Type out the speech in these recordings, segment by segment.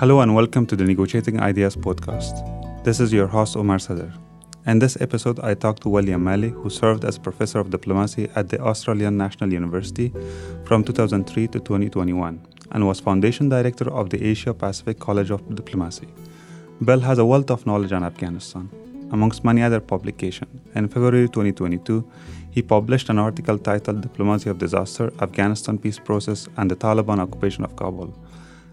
Hello and welcome to the Negotiating Ideas podcast. This is your host Omar Sadr. In this episode, I talked to William Maley, who served as professor of diplomacy at the Australian National University from 2003 to 2021 and was foundation director of the Asia Pacific College of Diplomacy. Bill has a wealth of knowledge on Afghanistan, amongst many other publications. In February 2022, he published an article titled Diplomacy of Disaster Afghanistan Peace Process and the Taliban Occupation of Kabul.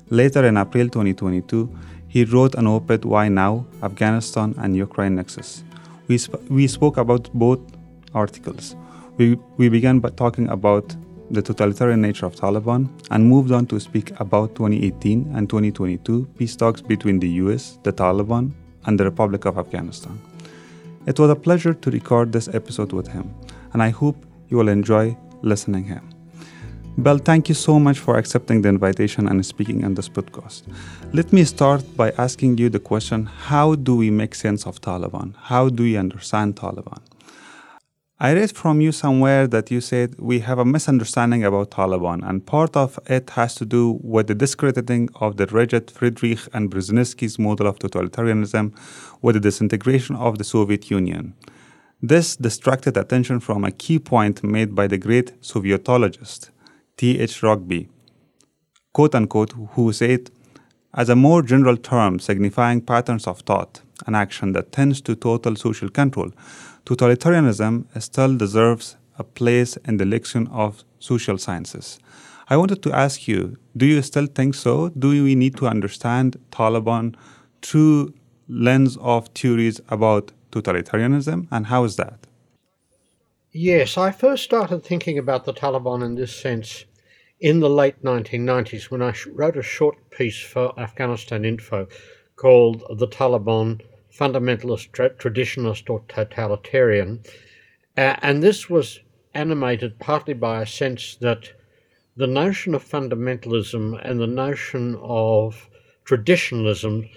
Later in April 2022, he wrote an op ed Why Now? Afghanistan and Ukraine Nexus. We, sp- we spoke about both articles. We, we began by talking about the totalitarian nature of Taliban and moved on to speak about 2018 and 2022 peace talks between the US, the Taliban, and the Republic of Afghanistan. It was a pleasure to record this episode with him, and I hope you will enjoy listening him. Bill, thank you so much for accepting the invitation and speaking on this podcast. Let me start by asking you the question how do we make sense of Taliban? How do we understand Taliban? I read from you somewhere that you said we have a misunderstanding about Taliban, and part of it has to do with the discrediting of the rigid Friedrich and Brzezinski's model of totalitarianism with the disintegration of the Soviet Union. This distracted attention from a key point made by the great Sovietologist, T.H. Rigby, quote unquote, who said, as a more general term signifying patterns of thought and action that tends to total social control, totalitarianism still deserves a place in the lexicon of social sciences. I wanted to ask you, do you still think so? Do we need to understand Taliban through lens of theories about totalitarianism and how is that? Yes, I first started thinking about the Taliban in this sense in the late 1990s when I wrote a short piece for Afghanistan Info called The Taliban Fundamentalist, tra- Traditionalist, or Totalitarian. Uh, and this was animated partly by a sense that the notion of fundamentalism and the notion of traditionalism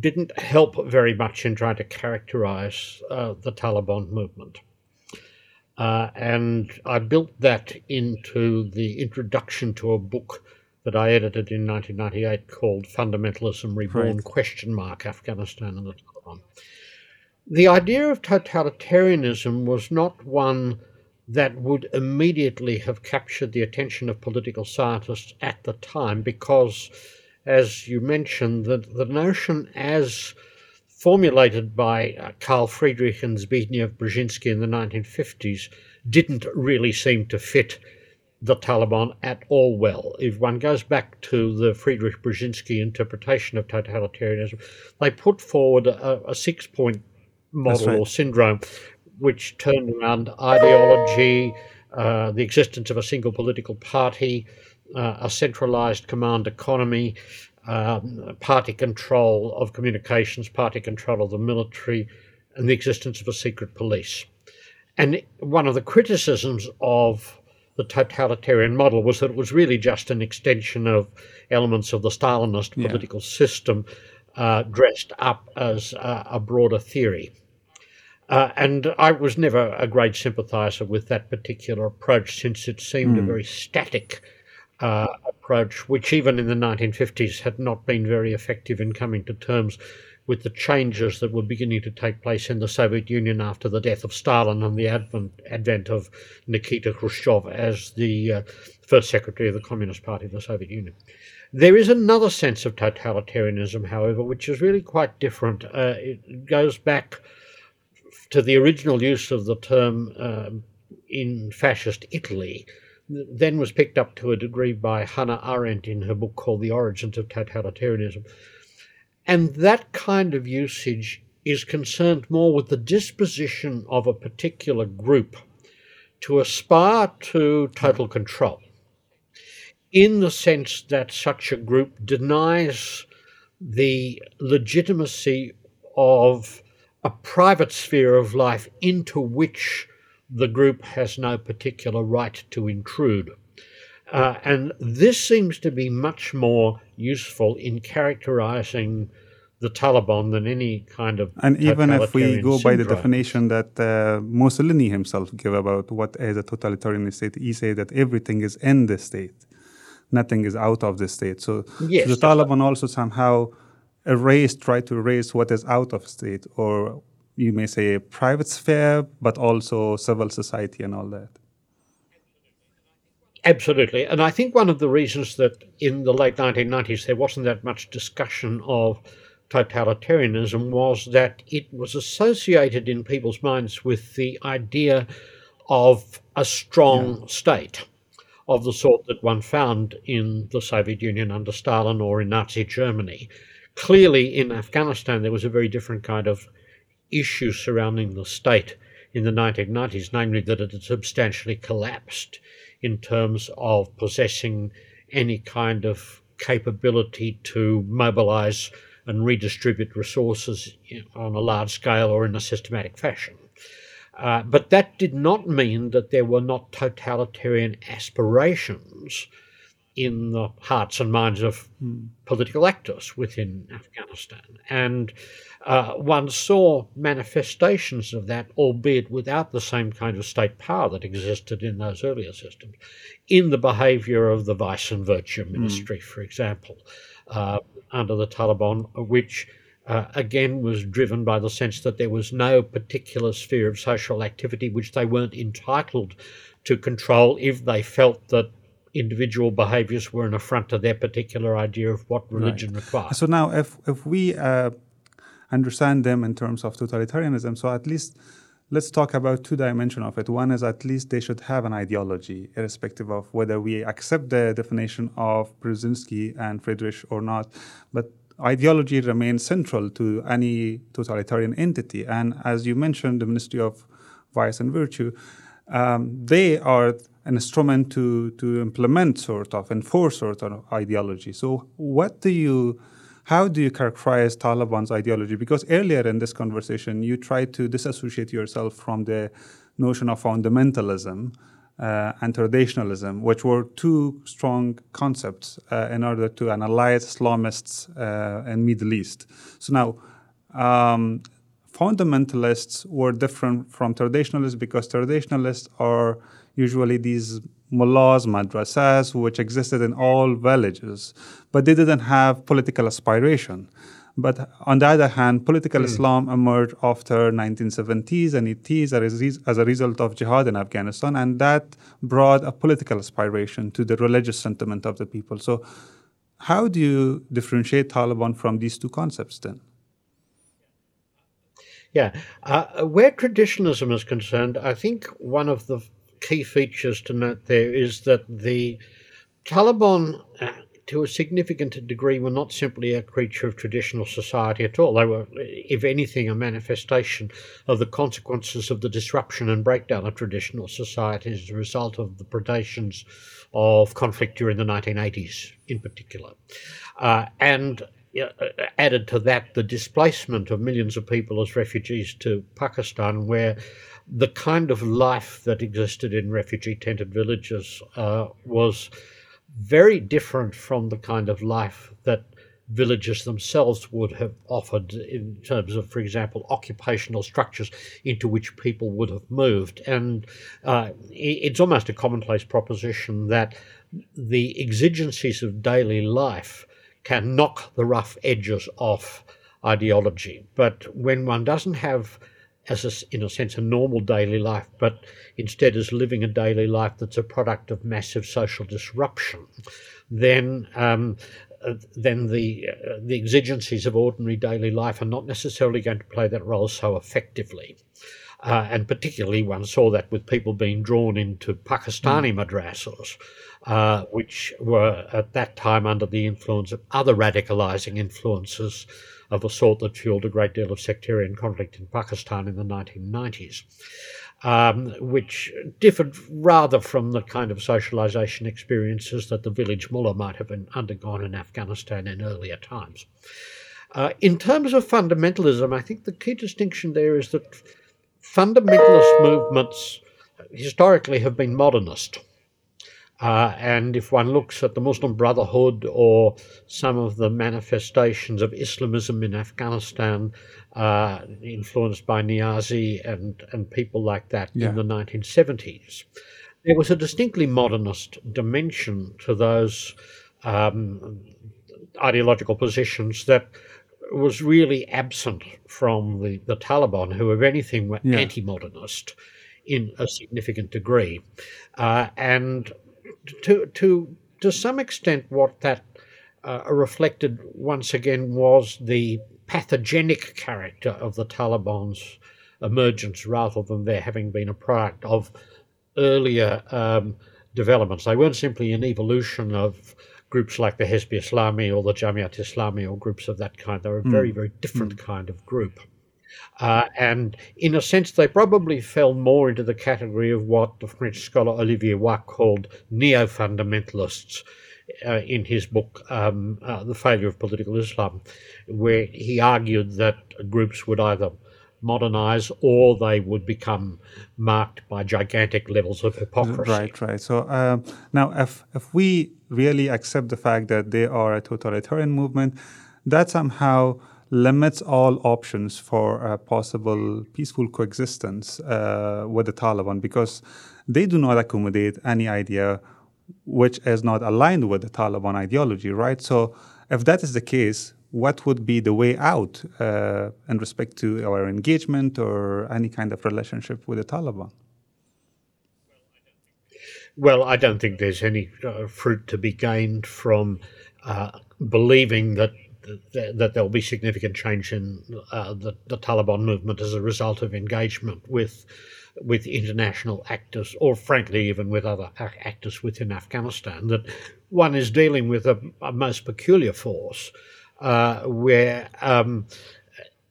didn't help very much in trying to characterize uh, the Taliban movement. Uh, and I built that into the introduction to a book that I edited in 1998 called Fundamentalism Reborn Right. question mark Afghanistan and the Taliban. The idea of totalitarianism was not one that would immediately have captured the attention of political scientists at the time because, as you mentioned, the, the notion as formulated by uh, Karl Friedrich and Zbigniew Brzezinski in the 1950s didn't really seem to fit the Taliban at all well. If one goes back to the Friedrich Brzezinski interpretation of totalitarianism, they put forward a, a six point model right. or syndrome which turned around ideology, uh, the existence of a single political party, uh, a centralized command economy, um, party control of communications, party control of the military, and the existence of a secret police. And one of the criticisms of the totalitarian model was that it was really just an extension of elements of the Stalinist Yeah. political system uh, dressed up as uh, a broader theory. Uh, and I was never a great sympathizer with that particular approach since it seemed a very static uh, approach, which even in the 1950s had not been very effective in coming to terms with the changes that were beginning to take place in the Soviet Union after the death of Stalin and the advent, advent of Nikita Khrushchev as the uh, first secretary of the Communist Party of the Soviet Union. There is another sense of totalitarianism, however, which is really quite different. Uh, it goes back to the original use of the term um, in fascist Italy, then was picked up to a degree by Hannah Arendt in her book called The Origins of Totalitarianism. And that kind of usage is concerned more with the disposition of a particular group to aspire to total control, in the sense that such a group denies the legitimacy of a private sphere of life into which the group has no particular right to intrude. Uh, and this seems to be much more useful in characterizing the Taliban than any kind of And even if we go by the definition that uh, Mussolini himself gave about what is a totalitarian state, he said that everything is in the state. nothing is out of the state. So, yes, so the Taliban also somehow erase, try to erase what is out of state, or you may say private sphere, but also civil society and all that. Absolutely. And I think one of the reasons that in the late 1990s there wasn't that much discussion of totalitarianism was that it was associated in people's minds with the idea of a strong yeah. state of the sort that one found in the Soviet Union under Stalin or in Nazi Germany. Clearly, in Afghanistan, there was a very different kind of issue surrounding the state in the 1990s, namely that it had substantially collapsed in terms of possessing any kind of capability to mobilize and redistribute resources on a large scale or in a systematic fashion. Uh, but that did not mean that there were not totalitarian aspirations in the hearts and minds of mm. political actors within Afghanistan. And uh, one saw manifestations of that, albeit without the same kind of state power that existed in those earlier systems, in the behavior of the Vice and Virtue hmm. Ministry, mm. for example, uh, under the Taliban, which uh, again was driven by the sense that there was no particular sphere of social activity which they weren't entitled to control if they felt that individual behaviors were an affront to their particular idea of what religion right. required. So now, if if we uh, understand them in terms of totalitarianism, so at least let's talk about two dimension of it. One is at least they should have an ideology, irrespective of whether we accept the definition of Brzezinski and Friedrich or not. But ideology remains central to any totalitarian entity. And as you mentioned, the Ministry of Vice and Virtue, um, they are instrument to to implement sort of enforce sort of ideology. So what do you how do you characterize Taliban's ideology? Because earlier in this conversation, you tried to disassociate yourself from the notion of fundamentalism uh, and traditionalism, which were two strong concepts uh, in order to analyze Islamists uh, in Middle East. So now, um, fundamentalists were different from traditionalists because traditionalists are usually these mullahs, madrasas, which existed in all villages, but they didn't have political aspiration. But on the other hand, political mm. Islam emerged after 1970s and 80s as a result of jihad in Afghanistan, and that brought a political aspiration to the religious sentiment of the people. So, how do you differentiate Taliban from these two concepts then? Yeah, uh, where traditionalism is concerned, I think one of the key features to note there is that the Taliban, uh, to a significant degree, were not simply a creature of traditional society at all. They were, if anything, a manifestation of the consequences of the disruption and breakdown of traditional society as a result of the predations of conflict during the 1980s, in particular. Uh, and uh, added to that, the displacement of millions of people as refugees to Pakistan, where the kind of life that existed in refugee tented villages uh, was very different from the kind of life that villages themselves would have offered in terms of, for example, occupational structures into which people would have moved. And uh, it's almost a commonplace proposition that the exigencies of daily life can knock the rough edges off ideology. But when one doesn't have as a, in a sense a normal daily life, but instead is living a daily life that's a product of massive social disruption, then um, uh, then the uh, the exigencies of ordinary daily life are not necessarily going to play that role so effectively. Uh, and particularly, one saw that with people being drawn into Pakistani mm. madrasas, uh, which were at that time under the influence of other radicalizing influences of a sort that fueled a great deal of sectarian conflict in Pakistan in the 1990s, um, which differed rather from the kind of socialization experiences that the village mullah might have undergone in Afghanistan in earlier times. Uh, in terms of fundamentalism, I think the key distinction there is that fundamentalist movements historically have been modernist. Uh, and if one looks at the Muslim Brotherhood or some of the manifestations of Islamism in Afghanistan, uh, influenced by Niazi and, and people like that yeah. in the 1970s, there was a distinctly modernist dimension to those um, ideological positions that was really absent from the, the Taliban, who, if anything, were yeah. anti modernist in a significant degree. Uh, and to, to, to some extent, what that uh, reflected once again was the pathogenic character of the Taliban's emergence rather than there having been a product of earlier um, developments. They weren't simply an evolution of groups like the Hezb Islami or the Jamiat Islami or groups of that kind. They're a mm. very, very different mm. kind of group. Uh, and in a sense, they probably fell more into the category of what the French scholar Olivier Roy called neo fundamentalists uh, in his book, um, uh, The Failure of Political Islam, where he argued that groups would either modernize or they would become marked by gigantic levels of hypocrisy. Right, right. So um, now, if, if we really accept the fact that they are a totalitarian movement, that somehow limits all options for a possible peaceful coexistence uh, with the Taliban because they do not accommodate any idea which is not aligned with the Taliban ideology, right? So, if that is the case, what would be the way out uh, in respect to our engagement or any kind of relationship with the Taliban? Well, I don't think there's any uh, fruit to be gained from uh, believing that that there'll be significant change in uh, the, the, Taliban movement as a result of engagement with with international actors, or frankly, even with other actors within Afghanistan. That one is dealing with a, a most peculiar force uh, where, um,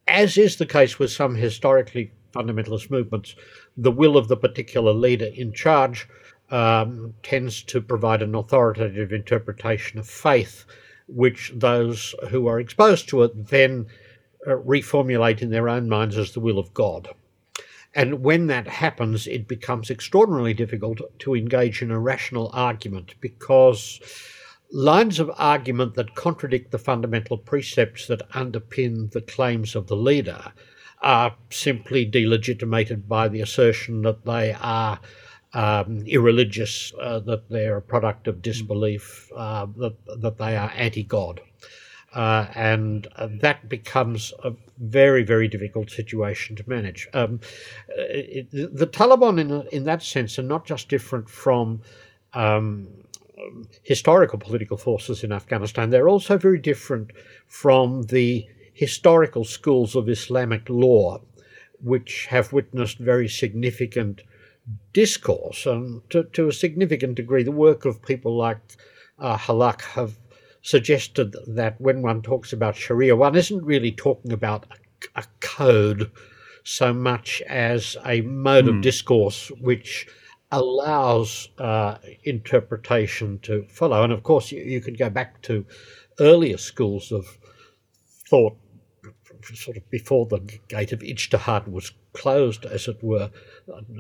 as is the case with some historically fundamentalist movements, the will of the particular leader in charge um, tends to provide an authoritative interpretation of faith, which those who are exposed to it then uh, reformulate in their own minds as the will of God. And when that happens, it becomes extraordinarily difficult to engage in a rational argument because lines of argument that contradict the fundamental precepts that underpin the claims of the leader are simply delegitimated by the assertion that they are um, irreligious, uh, that they're a product of disbelief, uh, that, that they are anti God. Uh, and uh, that becomes a very, very difficult situation to manage. Um, it, the Taliban, in, in that sense, are not just different from um, historical political forces in Afghanistan, they're also very different from the historical schools of Islamic law, which have witnessed very significant discourse. And to, to a significant degree, the work of people like uh, Hallaq have suggested that when one talks about Sharia, one isn't really talking about a, a code so much as a mode mm. of hmm. discourse which allows uh, interpretation to follow. And of course, you, you could go back to earlier schools of thought, sort of before the gate of Ijtihad was closed, as it were,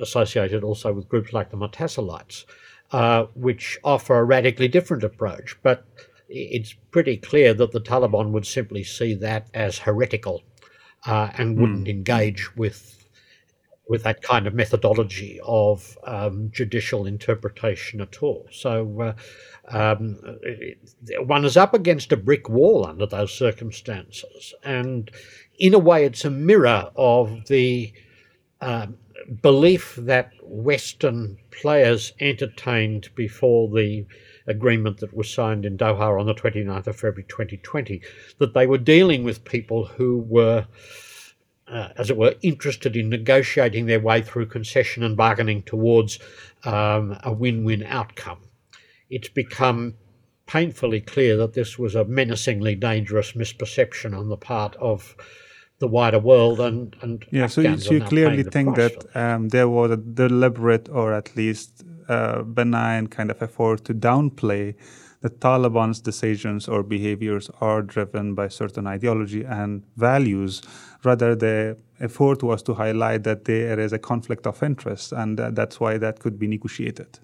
associated also with groups like the Mu'tazilites, uh, which offer a radically different approach. But it's pretty clear that the Taliban would simply see that as heretical uh, and wouldn't mm. engage with with that kind of methodology of um, judicial interpretation at all. So uh, um, it, one is up against a brick wall under those circumstances. And in a way, it's a mirror of the uh, belief that Western players entertained before the agreement that was signed in Doha on the 29th of February 2020, that they were dealing with people who were uh, as it were, interested in negotiating their way through concession and bargaining towards um, a win win outcome. It's become painfully clear that this was a menacingly dangerous misperception on the part of the wider world and, and yeah so you, so you clearly think that um, there was a deliberate or at least uh, benign kind of effort to downplay the Taliban's decisions or behaviors are driven by certain ideology and values. Rather, the effort was to highlight that there is a conflict of interest, and that's why that could be negotiated.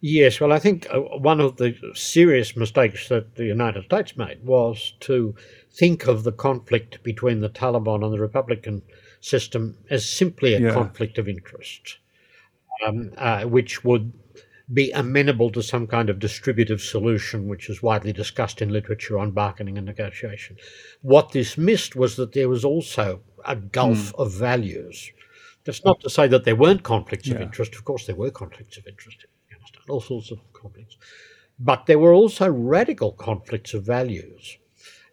Yes, well, I think uh, one of the serious mistakes that the United States made was to think of the conflict between the Taliban and the Republican system as simply a yeah. conflict of interest. um, uh, which would be amenable to some kind of distributive solution, which is widely discussed in literature on bargaining and negotiation. What this missed was that there was also a gulf mm. of values. That's not to say that there weren't conflicts yeah. of interest. Of course, there were conflicts of interest all sorts of conflicts. But there were also radical conflicts of values.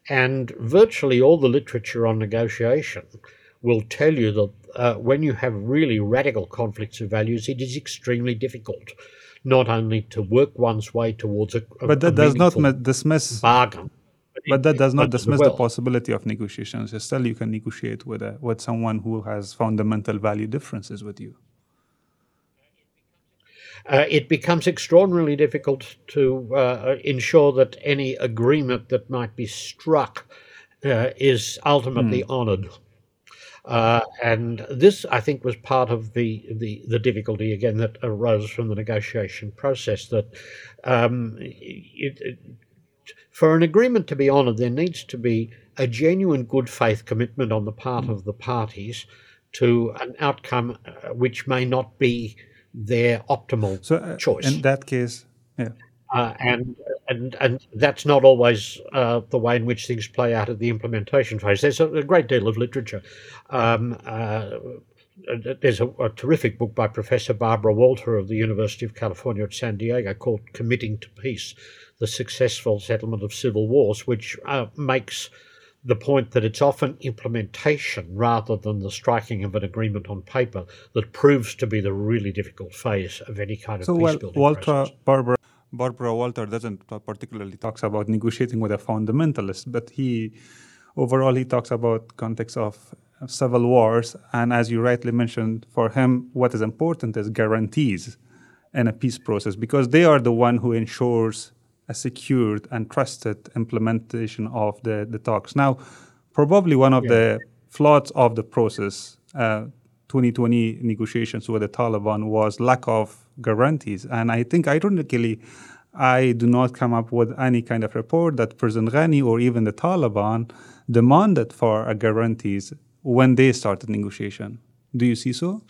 And virtually all the literature on negotiation will tell you that uh, when you have really radical conflicts of values, it is extremely difficult not only to work one's way towards a, a but that a does not dismiss bargain. But that does not dismiss well. the possibility of negotiations. Still, you can negotiate with a, with someone who has fundamental value differences with you. Uh, it becomes extraordinarily difficult to uh, ensure that any agreement that might be struck uh, is ultimately mm. honoured. Uh, and this, I think, was part of the, the, the, difficulty again that arose from the negotiation process. That um, it, it, for an agreement to be honoured, there needs to be a genuine good faith commitment on the part of the parties to an outcome uh, which may not be their optimal so, uh, choice. In that case, yeah. Uh, and and and that's not always uh, the way in which things play out at the implementation phase. There's a, a great deal of literature. Um, uh, there's a, a, terrific book by Professor Barbara Walter of the University of California at San Diego called "Committing to Peace: The Successful Settlement of Civil Wars," which uh, makes the point that it's often implementation rather than the striking of an agreement on paper that proves to be the really difficult phase of any kind of so, peace building well, Walter, process. Barbara, Barbara Walter doesn't particularly talks about negotiating with a fundamentalist, but he overall he talks about context of civil wars, and as you rightly mentioned, for him what is important is guarantees in a peace process because they are the one who ensures a secured and trusted implementation of the, the talks. Now, probably one of yeah. the flaws of the process, uh, 2020 negotiations with the Taliban, was lack of guarantees. And I think, ironically, I do not come up with any kind of report that President Ghani or even the Taliban demanded for guarantees when they started negotiation. Do you see so?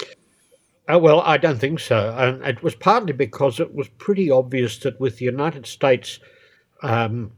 Uh, well, I don't think so. And it was partly because it was pretty obvious that with the United States um,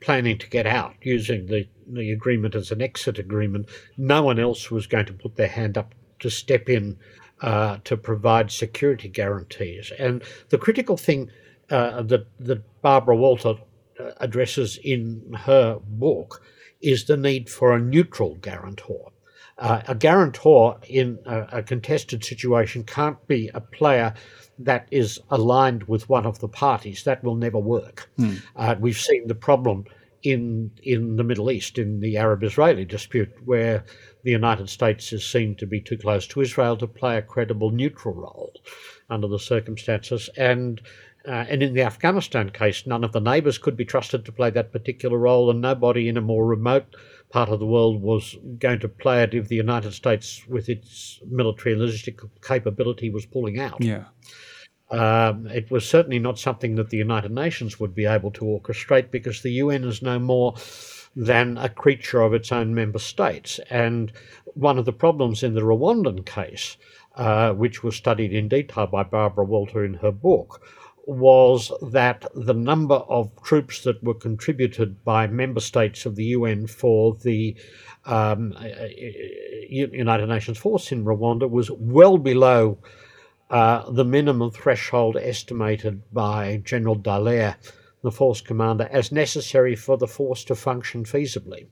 planning to get out using the, the agreement as an exit agreement, no one else was going to put their hand up to step in uh, to provide security guarantees. And the critical thing uh, that, that Barbara Walter uh, addresses in her book is the need for a neutral guarantor. Uh, a guarantor in a, a, contested situation can't be a player that is aligned with one of the parties. That will never work. Hmm. Uh, we've seen the problem in in the Middle East in the Arab-Israeli dispute, where the United States is seen to be too close to Israel to play a credible neutral role under the circumstances, and. Uh, and in the Afghanistan case, none of the neighbours could be trusted to play that particular role, and nobody in a more remote part of the world was going to play it if the United States, with its military and logistical capability, was pulling out. Yeah. Um, it was certainly not something that the United Nations would be able to orchestrate because the UN is no more than a creature of its own member states. And one of the problems in the Rwandan case, uh, which was studied in detail by Barbara Walter in her book, was that the number of troops that were contributed by member states of the UN for the um, uh, uh, United Nations force in Rwanda was well below uh, the minimum threshold estimated by General Dallaire, the force commander, as necessary for the force to function feasibly.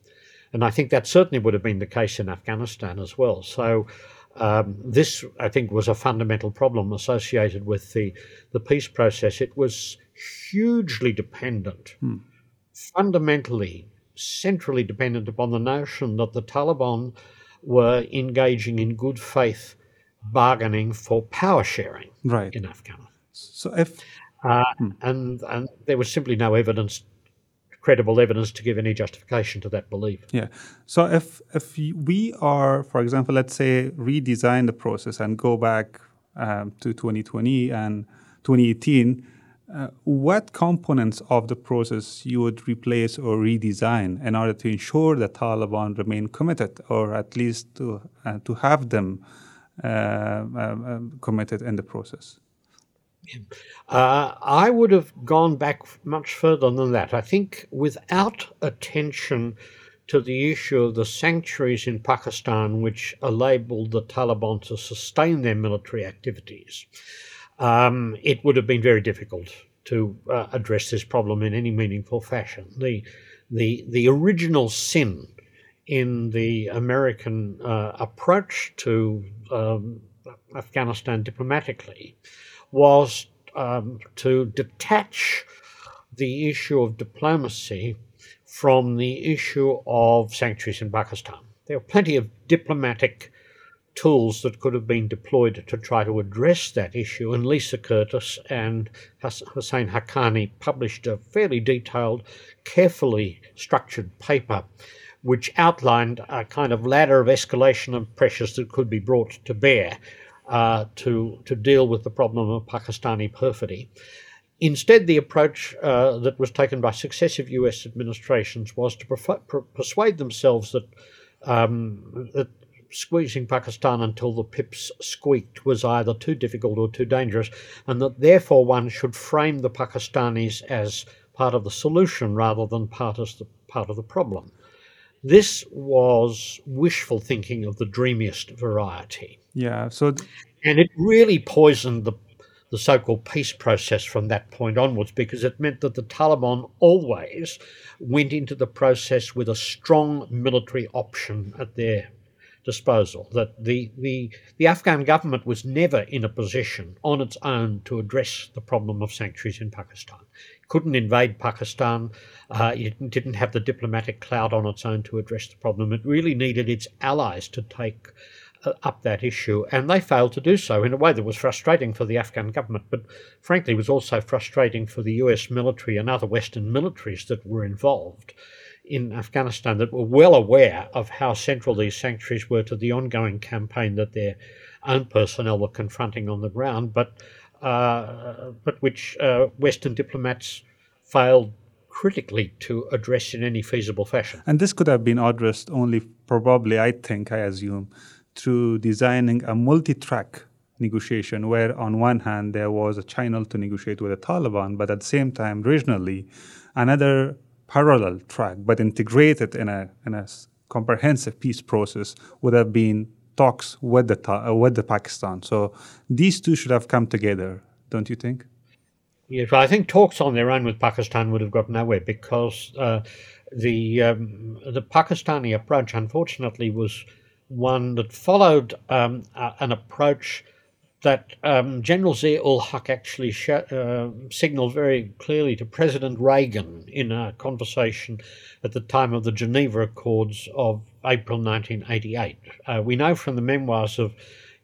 And I think that certainly would have been the case in Afghanistan as well. So um, this, I think, was a fundamental problem associated with the, the peace process. It was hugely dependent, hmm. fundamentally, centrally dependent upon the notion that the Taliban were engaging in good faith bargaining for power sharing right. in Afghanistan. So if uh, hmm. and and there was simply no evidence credible evidence to give any justification to that belief. Yeah. So if if we are, for example, let's say redesign the process and go back um, to 2020 and 2018, uh, what components of the process you would replace or redesign in order to ensure that Taliban remain committed, or at least to uh, to have them uh, um, um, committed in the process. Uh, I would have gone back much further than that. I think without attention to the issue of the sanctuaries in Pakistan, which enabled the Taliban to sustain their military activities, um, it would have been very difficult to uh, address this problem in any meaningful fashion. The, the, the original sin in the American uh, approach to um, Afghanistan diplomatically was um, to detach the issue of diplomacy from the issue of sanctuaries in Pakistan. There were plenty of diplomatic tools that could have been deployed to try to address that issue. And Lisa Curtis and Husain Haqqani published a fairly detailed, carefully structured paper which outlined a kind of ladder of escalation of pressures that could be brought to bear uh, to, to deal with the problem of Pakistani perfidy. Instead, the approach uh, that was taken by successive US administrations was to persuade themselves that, um, that squeezing Pakistan until the pips squeaked was either too difficult or too dangerous, and that therefore one should frame the Pakistanis as part of the solution rather than part of the, part of the problem. This was wishful thinking of the dreamiest variety. Yeah, so th- and it really poisoned the the so-called peace process from that point onwards because it meant that the Taliban always went into the process with a strong military option at their disposal. That the, the, the Afghan government was never in a position on its own to address the problem of sanctuaries in Pakistan. It couldn't invade Pakistan. Uh, it didn't have the diplomatic clout on its own to address the problem. It really needed its allies to take up that issue, and they failed to do so in a way that was frustrating for the Afghan government, but frankly was also frustrating for the US military and other Western militaries that were involved in Afghanistan that were well aware of how central these sanctuaries were to the ongoing campaign that their own personnel were confronting on the ground, but uh, but which uh, Western diplomats failed critically to address in any feasible fashion. And this could have been addressed only, probably, I think, I assume, through designing a multi-track negotiation where on one hand there was a channel to negotiate with the Taliban, but at the same time regionally another parallel track, but integrated in a in a comprehensive peace process would have been talks with the uh, with the Pakistan. So these two should have come together, don't you think? Yes, I think talks on their own with Pakistan would have got nowhere because uh, the um, the Pakistani approach, unfortunately, was one that followed um, an approach that um, General Zia ul Haq actually sh- uh, signaled very clearly to President Reagan in a conversation at the time of the Geneva Accords of April 1988. Uh, we know from the memoirs of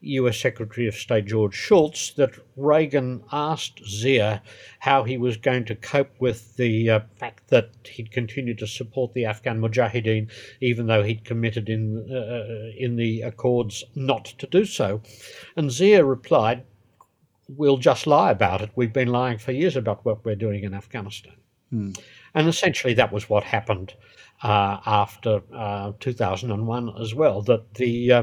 US Secretary of State George Shultz that Reagan asked Zia how he was going to cope with the uh, fact that he'd continued to support the Afghan Mujahideen, even though he'd committed in, uh, uh, in the Accords not to do so. And Zia replied, We'll just lie about it. We've been lying for years about what we're doing in Afghanistan. Hmm. And essentially, that was what happened uh, after uh, 2001 as well. That the uh,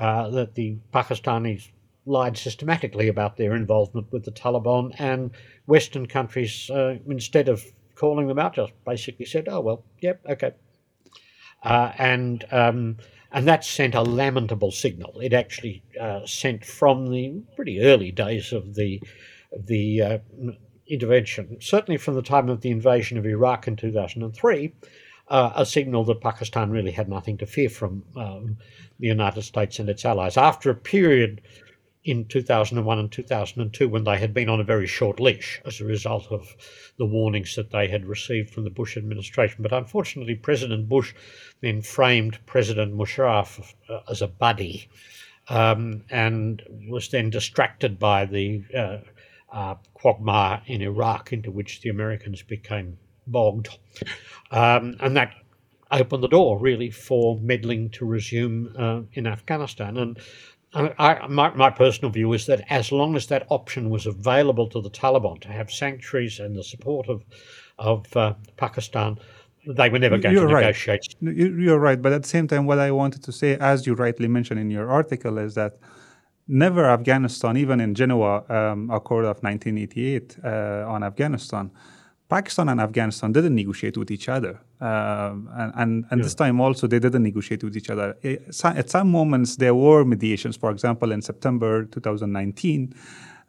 uh, that the Pakistanis lied systematically about their involvement with the Taliban, and Western countries, uh, instead of calling them out, just basically said, "Oh well, yep, okay," uh, and um, and that sent a lamentable signal. It actually uh, sent from the pretty early days of the the uh, intervention, certainly from the time of the invasion of Iraq in two thousand and three. Uh, a signal that Pakistan really had nothing to fear from um, the United States and its allies. After a period in 2001 and 2002 when they had been on a very short leash as a result of the warnings that they had received from the Bush administration. But unfortunately, President Bush then framed President Musharraf uh, as a buddy um, and was then distracted by the uh, uh, quagmire in Iraq into which the Americans became bogged. Um, and that opened the door really for meddling to resume uh, in Afghanistan. And I, my, my, personal view is that as long as that option was available to the Taliban to have sanctuaries and the support of of uh, Pakistan, they were never going you're to right. negotiate. You're right, but at the same time, what I wanted to say, as you rightly mentioned in your article, is that never Afghanistan, even in Genoa um, Accord of 1988 uh, on Afghanistan, Pakistan and Afghanistan didn't negotiate with each other. Uh, and and, and yeah. this time also, they didn't negotiate with each other. At some moments, there were mediations. For example, in September 2019,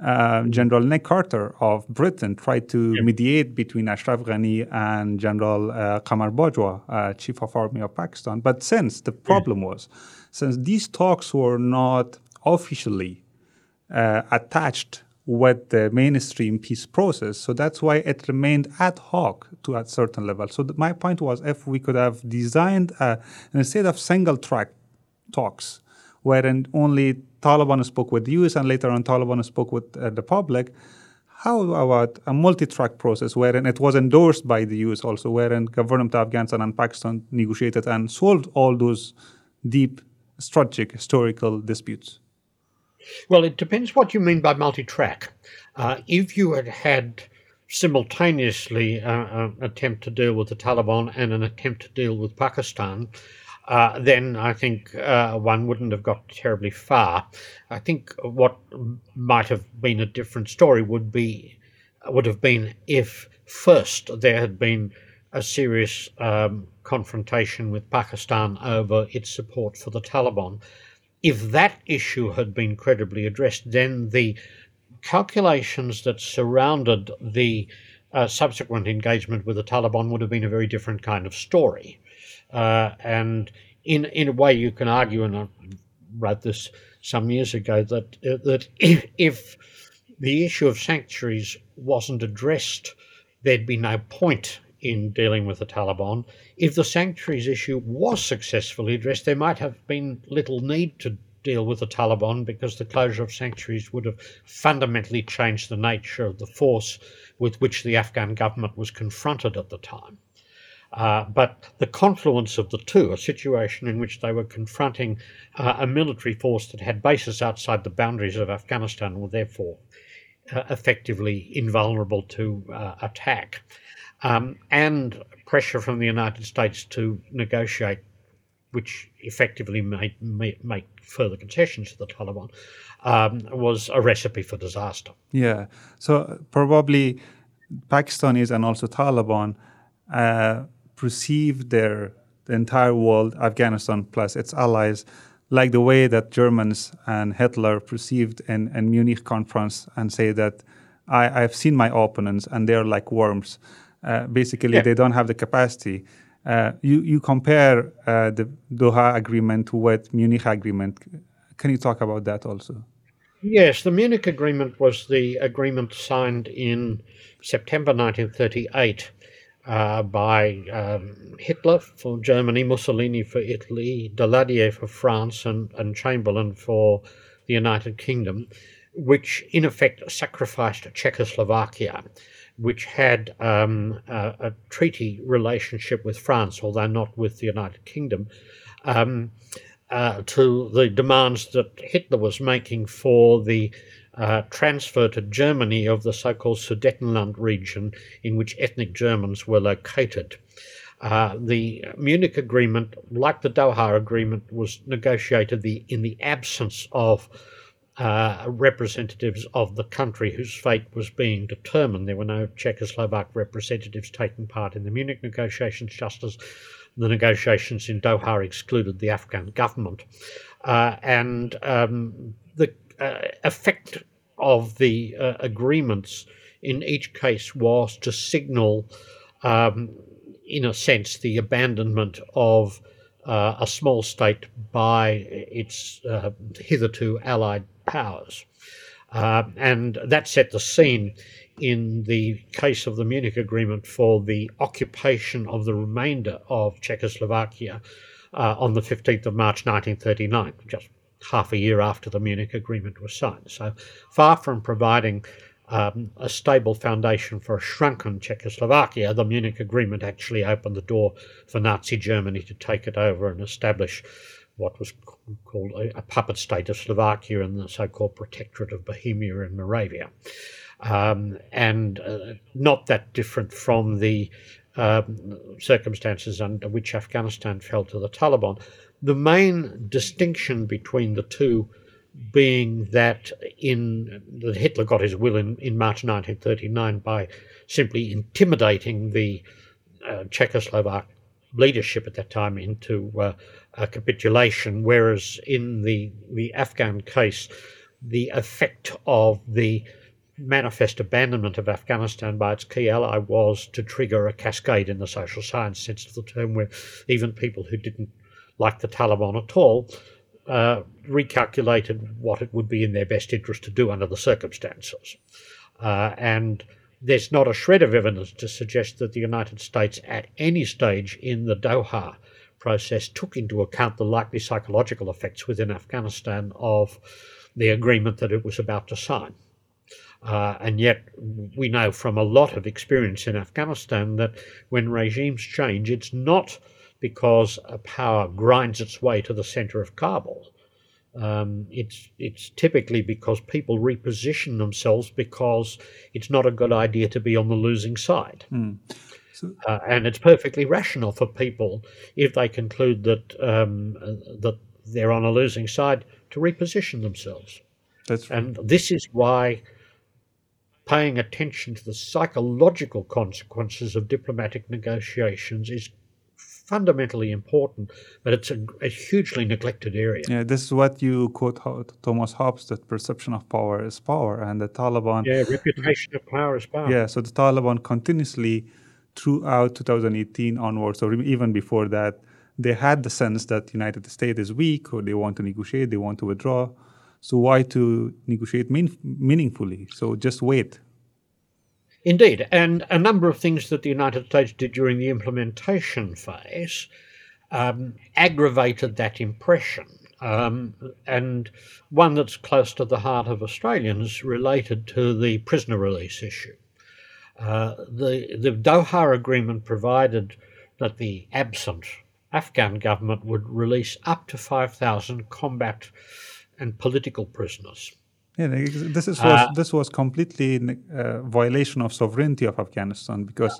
uh, General Nick Carter of Britain tried to mediate between Ashraf Ghani and General uh, Qamar Bajwa, uh, Chief of Army of Pakistan. But since the problem was, since these talks were not officially uh, attached with the mainstream peace process. So that's why it remained ad hoc to a certain level. So th- my point was if we could have designed, a, instead of single track talks, wherein only Taliban spoke with the US and later on Taliban spoke with uh, the public, how about a multi-track process wherein it was endorsed by the US also, wherein government of Afghanistan and Pakistan negotiated and solved all those deep strategic historical disputes? Well, it depends what you mean by multi-track. Uh, if you had had simultaneously uh, an uh, attempt to deal with the Taliban and an attempt to deal with Pakistan, uh, then I think uh, one wouldn't have got terribly far. I think what might have been a different story would be would have been if first there had been a serious um, confrontation with Pakistan over its support for the Taliban if that issue had been credibly addressed, then the calculations that surrounded the uh, subsequent engagement with the Taliban would have been a very different kind of story. Uh, and in in a way, you can argue, and I wrote this some years ago, that uh, that if, if the issue of sanctuaries wasn't addressed, there'd be no point in dealing with the Taliban. If the sanctuaries issue was successfully addressed, there might have been little need to deal with the Taliban because the closure of sanctuaries would have fundamentally changed the nature of the force with which the Afghan government was confronted at the time. Uh, but the confluence of the two, a situation in which they were confronting uh, a military force that had bases outside the boundaries of Afghanistan, were therefore uh, effectively invulnerable to uh, attack, um, and pressure from the United States to negotiate, which effectively made, make further concessions to the Taliban, um, was a recipe for disaster. Yeah. So probably Pakistanis and also Taliban uh, perceive their the entire world, Afghanistan plus its allies, like the way that Germans and Hitler perceived in, in Munich conference and say that I, I've seen my opponents and they're like worms. Uh, basically, yeah. they don't have the capacity. Uh, you you compare uh, the Doha agreement to what Munich agreement. Can you talk about that also? Yes, the Munich agreement was the agreement signed in September 1938 uh, by um, Hitler for Germany, Mussolini for Italy, Daladier for France, and, and Chamberlain for the United Kingdom, which in effect sacrificed Czechoslovakia which had um, a, a, treaty relationship with France, although not with the United Kingdom, um, uh, to the demands that Hitler was making for the uh, transfer to Germany of the so called Sudetenland region in which ethnic Germans were located. Uh, the Munich Agreement, like the Doha Agreement, was negotiated the, in the absence of uh, representatives of the country whose fate was being determined. There were no Czechoslovak representatives taking part in the Munich negotiations, just as the negotiations in Doha excluded the Afghan government. Uh, and um, the uh, effect of the uh, agreements in each case was to signal, um, in a sense, the abandonment of uh, a small state by its hitherto allied powers. Uh, and that set the scene in the case of the Munich Agreement for the occupation of the remainder of Czechoslovakia uh, on the 15th of March 1939, just half a year after the Munich Agreement was signed. So far from providing um, a stable foundation for a shrunken Czechoslovakia, the Munich Agreement actually opened the door for Nazi Germany to take it over and establish what was called a, a puppet state of Slovakia and the so called Protectorate of Bohemia and Moravia. Um, and uh, not that different from the um, circumstances under which Afghanistan fell to the Taliban. The main distinction between the two being that in that Hitler got his will in, in March 1939 by simply intimidating the uh, Czechoslovak leadership at that time into uh, a capitulation, whereas in the the Afghan case, the effect of the manifest abandonment of Afghanistan by its key ally was to trigger a cascade in the social science sense of the term, where even people who didn't like the Taliban at all uh, recalculated what it would be in their best interest to do under the circumstances. Uh, and there's not a shred of evidence to suggest that the United States, at any stage in the Doha process, took into account the likely psychological effects within Afghanistan of the agreement that it was about to sign. Uh, and yet, we know from a lot of experience in Afghanistan that when regimes change, it's not because a power grinds its way to the center of Kabul. Um, it's it's typically because people reposition themselves because it's not a good idea to be on the losing side, mm. So, uh, and it's perfectly rational for people if they conclude that um, that they're on a losing side to reposition themselves. That's right. and this is why paying attention to the psychological consequences of diplomatic negotiations is fundamentally important, but it's a, a, hugely neglected area. Yeah, this is what you quote Thomas Hobbes that perception of power is power, and the Taliban. Yeah, reputation of power is power. Yeah, so the Taliban continuously, throughout 2018 onwards, or even before that, they had the sense that the United States is weak, or they want to negotiate, they want to withdraw. So why to negotiate mean, meaningfully? So just wait. Indeed, and a number of things that the United States did during the implementation phase um, aggravated that impression. Um, and one that's close to the heart of Australians related to the prisoner release issue. Uh, the, the Doha Agreement provided that the absent Afghan government would release up to 5,000 combat and political prisoners. Yeah, this is was uh, this was completely uh, violation of sovereignty of Afghanistan because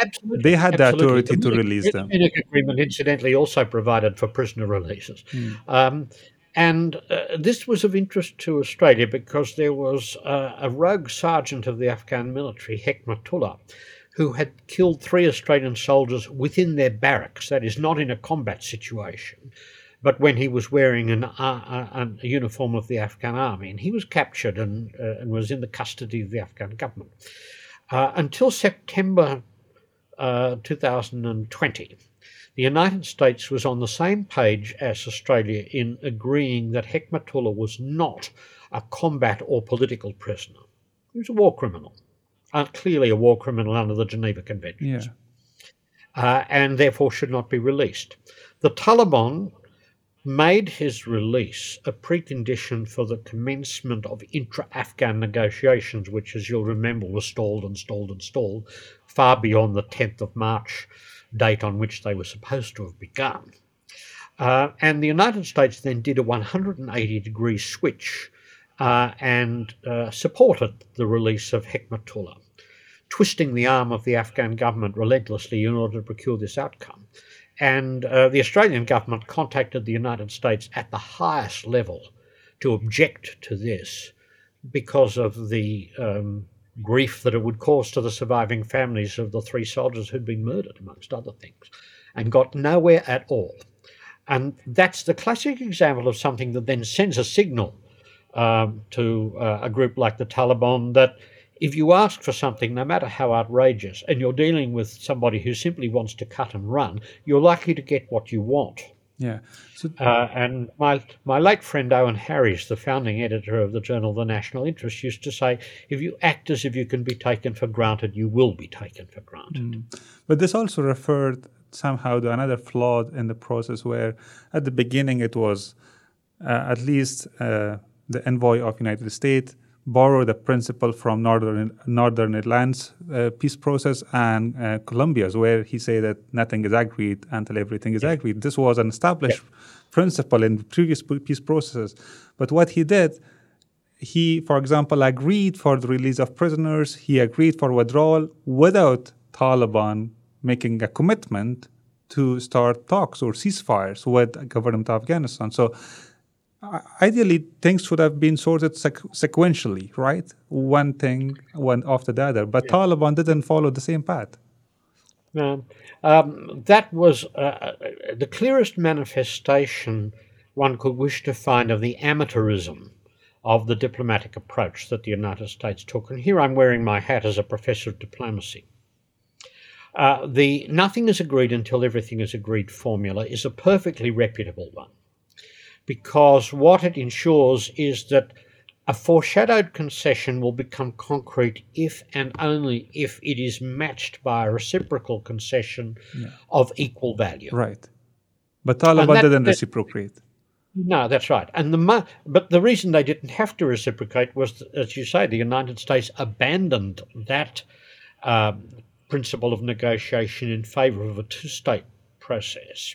absolutely, they had absolutely. the authority the to release the them. The Munich Agreement, incidentally, also provided for prisoner releases. Hmm. Um, and uh, this was of interest to Australia because there was a rogue sergeant of the Afghan military, Hekmatullah, who had killed three Australian soldiers within their barracks, that is, not in a combat situation, but when he was wearing an, uh, a uniform of the Afghan army, and he was captured and, uh, and was in the custody of the Afghan government. Uh, until September uh, 2020, the United States was on the same page as Australia in agreeing that Hekmatullah was not a combat or political prisoner. He was a war criminal, uh, clearly a war criminal under the Geneva Conventions, yeah. Uh, and therefore should not be released. The Taliban made his release a precondition for the commencement of intra Afghan negotiations, which, as you'll remember, were stalled and stalled and stalled far beyond the 10th of March date on which they were supposed to have begun. Uh, and the United States then did a 180 degree switch uh, and uh, supported the release of Hekmatullah, twisting the arm of the Afghan government relentlessly in order to procure this outcome. And uh, the Australian government contacted the United States at the highest level to object to this because of the um, grief that it would cause to the surviving families of the three soldiers who'd been murdered, amongst other things, and got nowhere at all. And that's the classic example of something that then sends a signal um, to uh, a group like the Taliban that if you ask for something, no matter how outrageous, and you're dealing with somebody who simply wants to cut and run, you're likely to get what you want. Yeah. So, uh, and my my late friend Owen Harries, the founding editor of the journal The National Interest, used to say, if you act as if you can be taken for granted, you will be taken for granted. Mm. But this also referred somehow to another flaw in the process, where at the beginning it was uh, at least uh, the envoy of United States borrow the principle from Northern Northern Ireland's uh, peace process and uh, Colombia's, where he said that nothing is agreed until everything is agreed. This was an established yeah. principle in previous peace processes. But what he did, he, for example, agreed for the release of prisoners. He agreed for withdrawal without Taliban making a commitment to start talks or ceasefires with the government of Afghanistan. So ideally things should have been sorted sequ- sequentially, right? One thing went after the other, but yeah. Taliban didn't follow the same path. No, um, that was uh, uh, the clearest manifestation one could wish to find of the amateurism of the diplomatic approach that the United States took. And here I'm wearing my hat as a professor of diplomacy. Uh, the nothing is agreed until everything is agreed formula is a perfectly reputable one because what it ensures is that a foreshadowed concession will become concrete if and only if it is matched by a reciprocal concession yeah. of equal value. Right. But Taliban that, didn't that, reciprocate. No, that's right. And the but the reason they didn't have to reciprocate was, as you say, the United States abandoned that um, principle of negotiation in favour of a two-state process.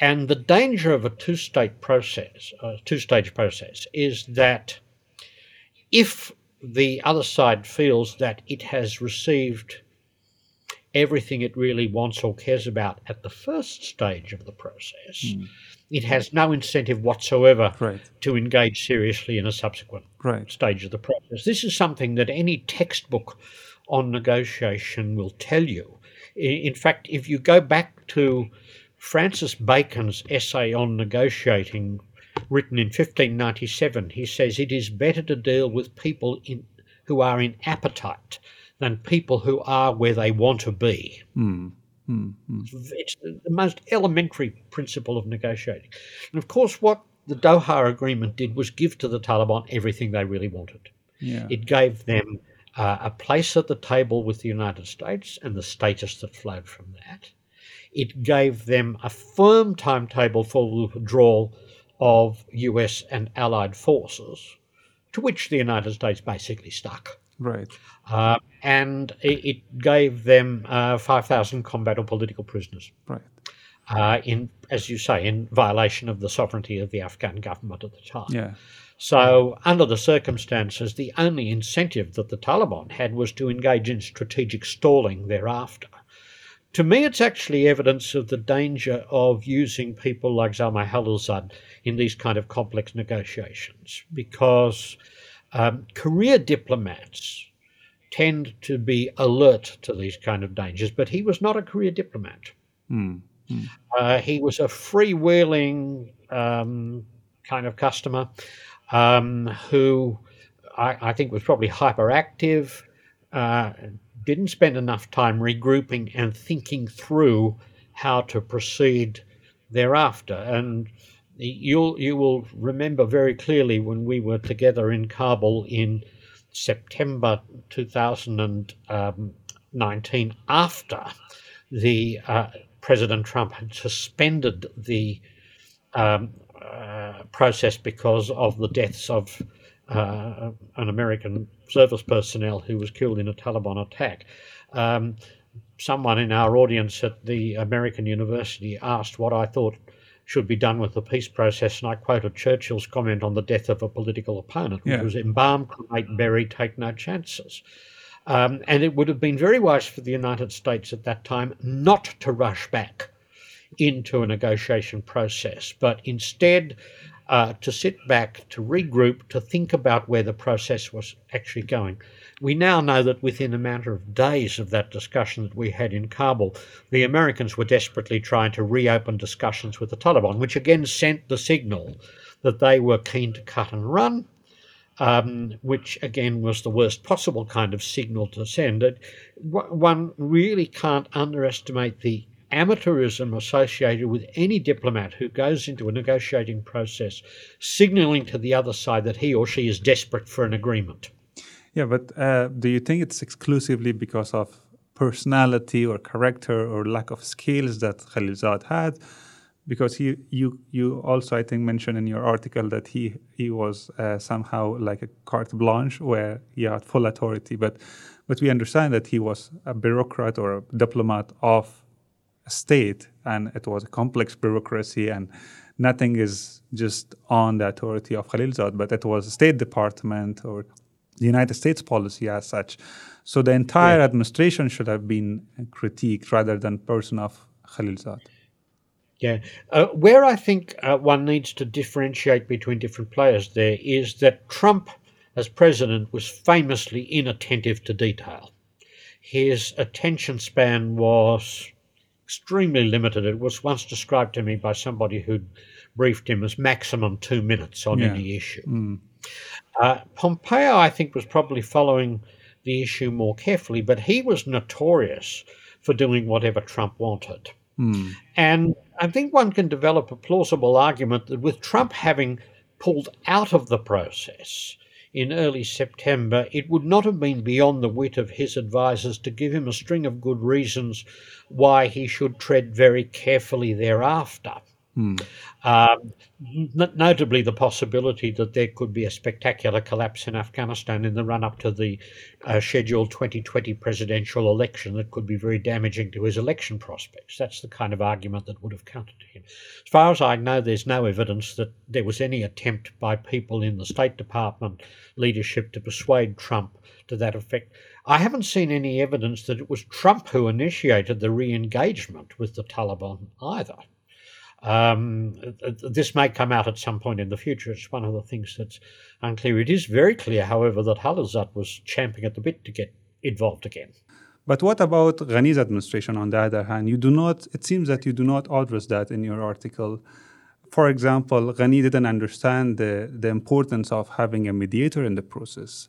And the danger of a two-state process, a two-stage process, is that if the other side feels that it has received everything it really wants or cares about at the first stage of the process, mm. it has no incentive whatsoever right. to engage seriously in a subsequent right. stage of the process. This is something that any textbook on negotiation will tell you. In fact, if you go back to Francis Bacon's essay on negotiating, written in 1597, he says it is better to deal with people in, who are in appetite than people who are where they want to be. Mm. Mm, It's the most elementary principle of negotiating. And of course, what the Doha Agreement did was give to the Taliban everything they really wanted. Yeah. It gave them uh, a place at the table with the United States and the status that flowed from that. It gave them a firm timetable for the withdrawal of US and Allied forces, to which the United States basically stuck. Right. Uh, and it, it, gave them uh, 5,000 combat or political prisoners. Right. Uh, in, as you say, in violation of the sovereignty of the Afghan government at the time. Yeah. So, under the circumstances, the only incentive that the Taliban had was to engage in strategic stalling thereafter. To me, it's actually evidence of the danger of using people like Zalmay Khalilzad in these kind of complex negotiations because um, career diplomats tend to be alert to these kind of dangers, but he was not a career diplomat. Mm. Mm. Uh, he was a freewheeling um, kind of customer um, who I, I, think was probably hyperactive, uh, didn't spend enough time regrouping and thinking through how to proceed thereafter. And you'll you will remember very clearly when we were together in Kabul in September 2019, after the uh, President Trump had suspended the um, uh, process because of the deaths of uh, an American service personnel who was killed in a Taliban attack. Um, someone in our audience at the American University asked what I thought should be done with the peace process, and I quoted Churchill's comment on the death of a political opponent, which yeah. was embalm, cremate, bury, take no chances. Um, and it would have been very wise for the United States at that time not to rush back into a negotiation process, but instead uh, to sit back, to regroup, to think about where the process was actually going. We now know that within a matter of days of that discussion that we had in Kabul, the Americans were desperately trying to reopen discussions with the Taliban, which again sent the signal that they were keen to cut and run. Um, which again was the worst possible kind of signal to send. One really can't underestimate the amateurism associated with any diplomat who goes into a negotiating process, signaling to the other side that he or she is desperate for an agreement. Yeah, but uh, do you think it's exclusively because of personality or character or lack of skills that Khalilzad had? Because he, you, you also, I think, mentioned in your article that he he was uh, somehow like a carte blanche where he had full authority. But but we understand that he was a bureaucrat or a diplomat of state and it was a complex bureaucracy and nothing is just on the authority of Khalilzad, but it was a State Department or the United States policy as such. So the entire yeah. administration should have been critiqued rather than person of Khalilzad. Yeah. Uh, where I think uh, one needs to differentiate between different players there is that Trump, as president, was famously inattentive to detail. His attention span was extremely limited. It was once described to me by somebody who'd briefed him as maximum two minutes on yeah. any issue. Mm. Uh, Pompeo, I think, was probably following the issue more carefully, but he was notorious for doing whatever Trump wanted. Mm. And I think one can develop a plausible argument that with Trump having pulled out of the process in early September, it would not have been beyond the wit of his advisers to give him a string of good reasons why he should tread very carefully thereafter. Hmm. Um, n- notably, the possibility that there could be a spectacular collapse in Afghanistan in the run up to the uh, scheduled 2020 presidential election that could be very damaging to his election prospects. That's the kind of argument that would have counted to him. As far as I know, there's no evidence that there was any attempt by people in the State Department leadership to persuade Trump to that effect. I haven't seen any evidence that it was Trump who initiated the re engagement with the Taliban either. Um, this may come out at some point in the future. It's one of the things that's unclear. It is very clear, however, that Khalilzad was champing at the bit to get involved again. But what about Ghani's administration on the other hand? You do not, it seems that you do not address that in your article. For example, Ghani didn't understand the, the importance of having a mediator in the process.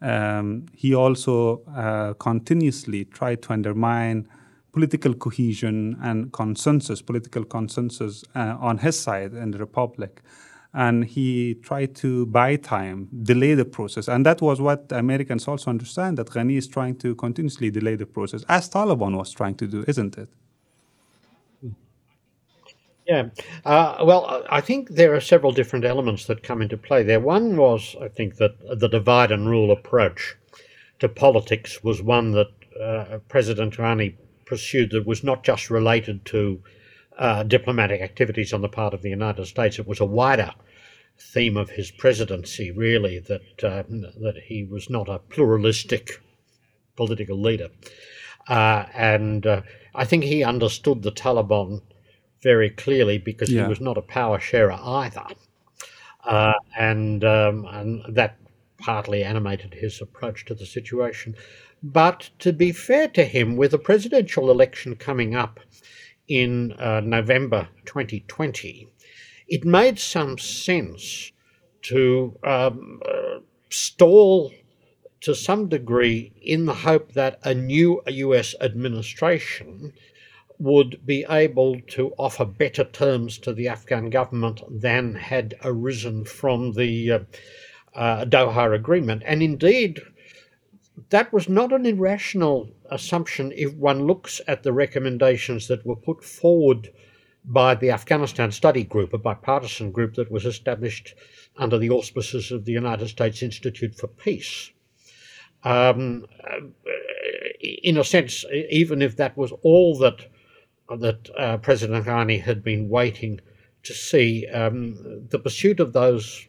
Um, he also uh, continuously tried to undermine political cohesion and consensus, political consensus uh, on his side in the republic. And he tried to buy time, delay the process. And that was what Americans also understand that Ghani is trying to continuously delay the process, as Taliban was trying to do, isn't it? Yeah. Uh, well, I think there are several different elements that come into play there. One was, I think, that the divide and rule approach to politics was one that uh, President Ghani pursued that was not just related to uh, diplomatic activities on the part of the United States. It was a wider theme of his presidency, really, that uh, that he was not a pluralistic political leader, uh, and uh, I think he understood the Taliban very clearly because yeah. he was not a power sharer either, uh, and um, and that partly animated his approach to the situation. But to be fair to him, with a presidential election coming up in uh, November 2020, it made some sense to um, uh, stall to some degree in the hope that a new US administration would be able to offer better terms to the Afghan government than had arisen from the uh, uh, Doha Agreement. And indeed, that was not an irrational assumption if one looks at the recommendations that were put forward by the Afghanistan Study Group, a bipartisan group that was established under the auspices of the United States Institute for Peace. Um, in a sense, even if that was all that that uh, President Ghani had been waiting to see, um, the pursuit of those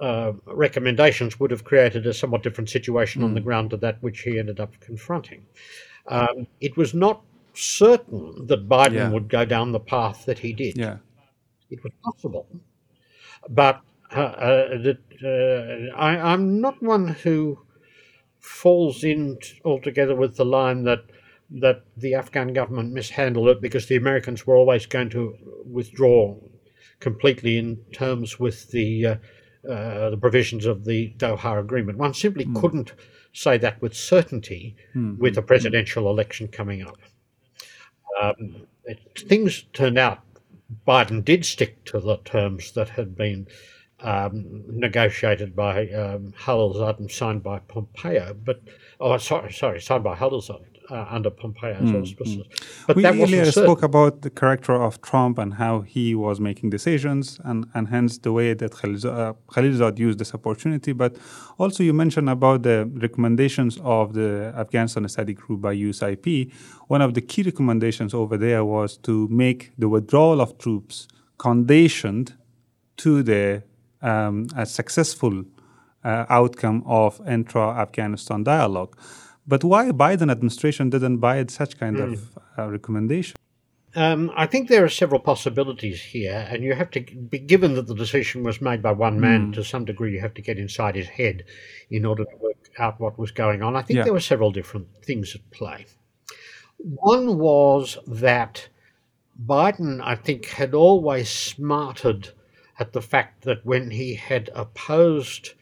uh, recommendations would have created a somewhat different situation mm. on the hmm. ground to that which he ended up confronting. Um, it was not certain that Biden yeah. would go down the path that he did. Yeah. It was possible, but uh, uh, uh I, am not one who falls in altogether with the line that that the Afghan government mishandled it because the Americans were always going to withdraw completely in terms with the uh, uh, the provisions of the Doha Agreement. One simply mm. couldn't say that with certainty mm. with a presidential election coming up. Um, it, things turned out Biden did stick to the terms that had been um, negotiated by um, Khalilzad and signed by Pompeo, but oh, sorry, sorry, signed by Khalilzad uh, under Pompeo's mm, auspices. But we earlier spoke about the character of Trump and how he was making decisions, and, and hence the way that Khalilzad, uh, used this opportunity. But also, you mentioned about the recommendations of the Afghanistan Study Group by USIP. One of the key recommendations over there was to make the withdrawal of troops conditioned to the um, a successful uh, outcome of intra-Afghanistan dialogue. But why Biden administration didn't buy such kind mm. of uh, recommendation? Um, I think there are several possibilities here, and you have to be given that the decision was made by one man Mm. to some degree. You have to get inside his head in order to work out what was going on. I think Yeah. there were several different things at play. One was that Biden, I think, had always smarted at the fact that when he had opposed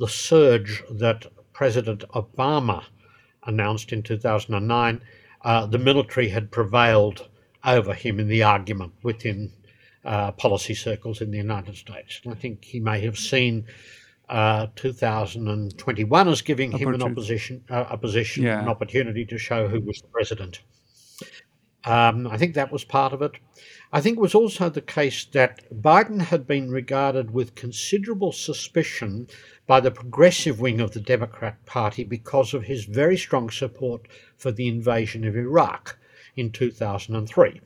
the surge that President Obama announced in 2009, uh, the military had prevailed over him in the argument within uh, policy circles in the United States. And I think he may have seen uh, 2021 as giving him an Opportun- opposition, uh, a position, Yeah. an opportunity to show who was the president. Um, I think that was part of it. I think it was also the case that Biden had been regarded with considerable suspicion by the progressive wing of the Democrat Party because of his very strong support for the invasion of Iraq in 2003.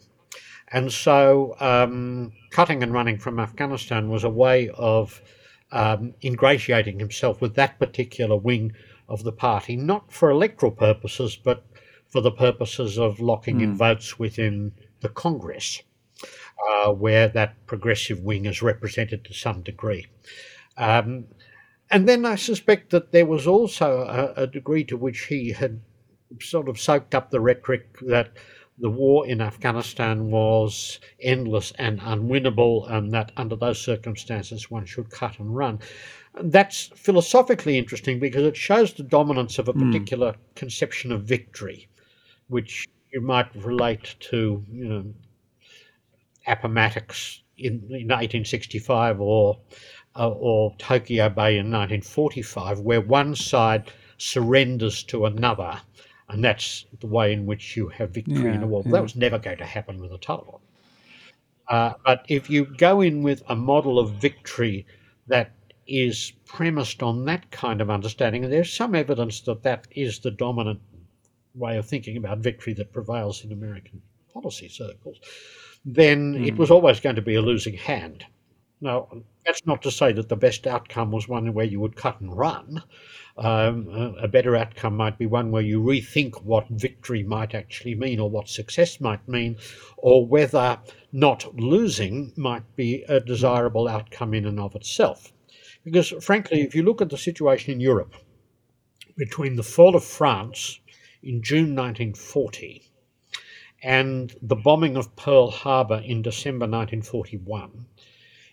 And so um, cutting and running from Afghanistan was a way of um, ingratiating himself with that particular wing of the party, not for electoral purposes, but for the purposes of locking in votes within the Congress, uh, where that progressive wing is represented to some degree. Um, and then I suspect that there was also a, a degree to which he had sort of soaked up the rhetoric that the war in Afghanistan was endless and unwinnable, and that under those circumstances one should cut and run. That's philosophically interesting because it shows the dominance of a hmm. particular conception of victory, which you might relate to, you know, Appomattox in, in 1865 or or Tokyo Bay in 1945, where one side surrenders to another, and that's the way in which you have victory in a war. yeah. That was never going to happen with the Taliban. Uh, but if you go in with a model of victory that is premised on that kind of understanding, and there's some evidence that that is the dominant way of thinking about victory that prevails in American policy circles, then it was always going to be a losing hand. Now, that's not to say that the best outcome was one where you would cut and run. Um, a- better outcome might be one where you rethink what victory might actually mean or what success might mean, or whether not losing might be a desirable outcome in and of itself. Because, frankly, if you look at the situation in Europe between the fall of France in June 1940 and the bombing of Pearl Harbor in December 1941,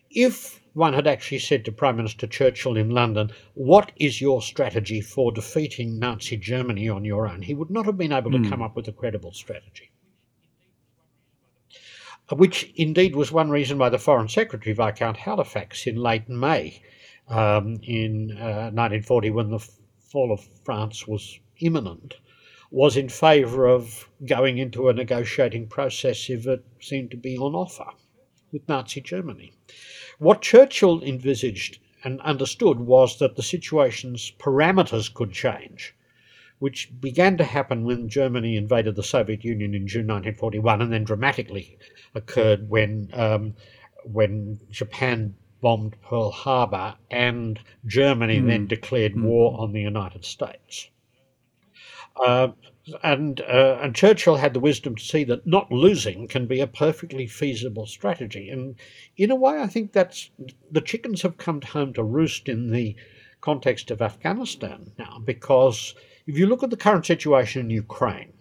if one had actually said to Prime Minister Churchill in London, What is your strategy for defeating Nazi Germany on your own? he would not have been able to come up with a credible strategy. Which indeed was one reason why the Foreign Secretary, Viscount Halifax, in late May um, in uh, 1940, when the fall of France was imminent, was in favour of going into a negotiating process if it seemed to be on offer with Nazi Germany. What Churchill envisaged and understood was that the situation's parameters could change, which began to happen when Germany invaded the Soviet Union in June 1941, and then dramatically occurred when um, when Japan bombed Pearl Harbor and Germany then declared war on the United States. Uh, and uh, and Churchill had the wisdom to see that not losing can be a perfectly feasible strategy. And in a way, I think that's the chickens have come home to roost in the context of Afghanistan now, because if you look at the current situation in Ukraine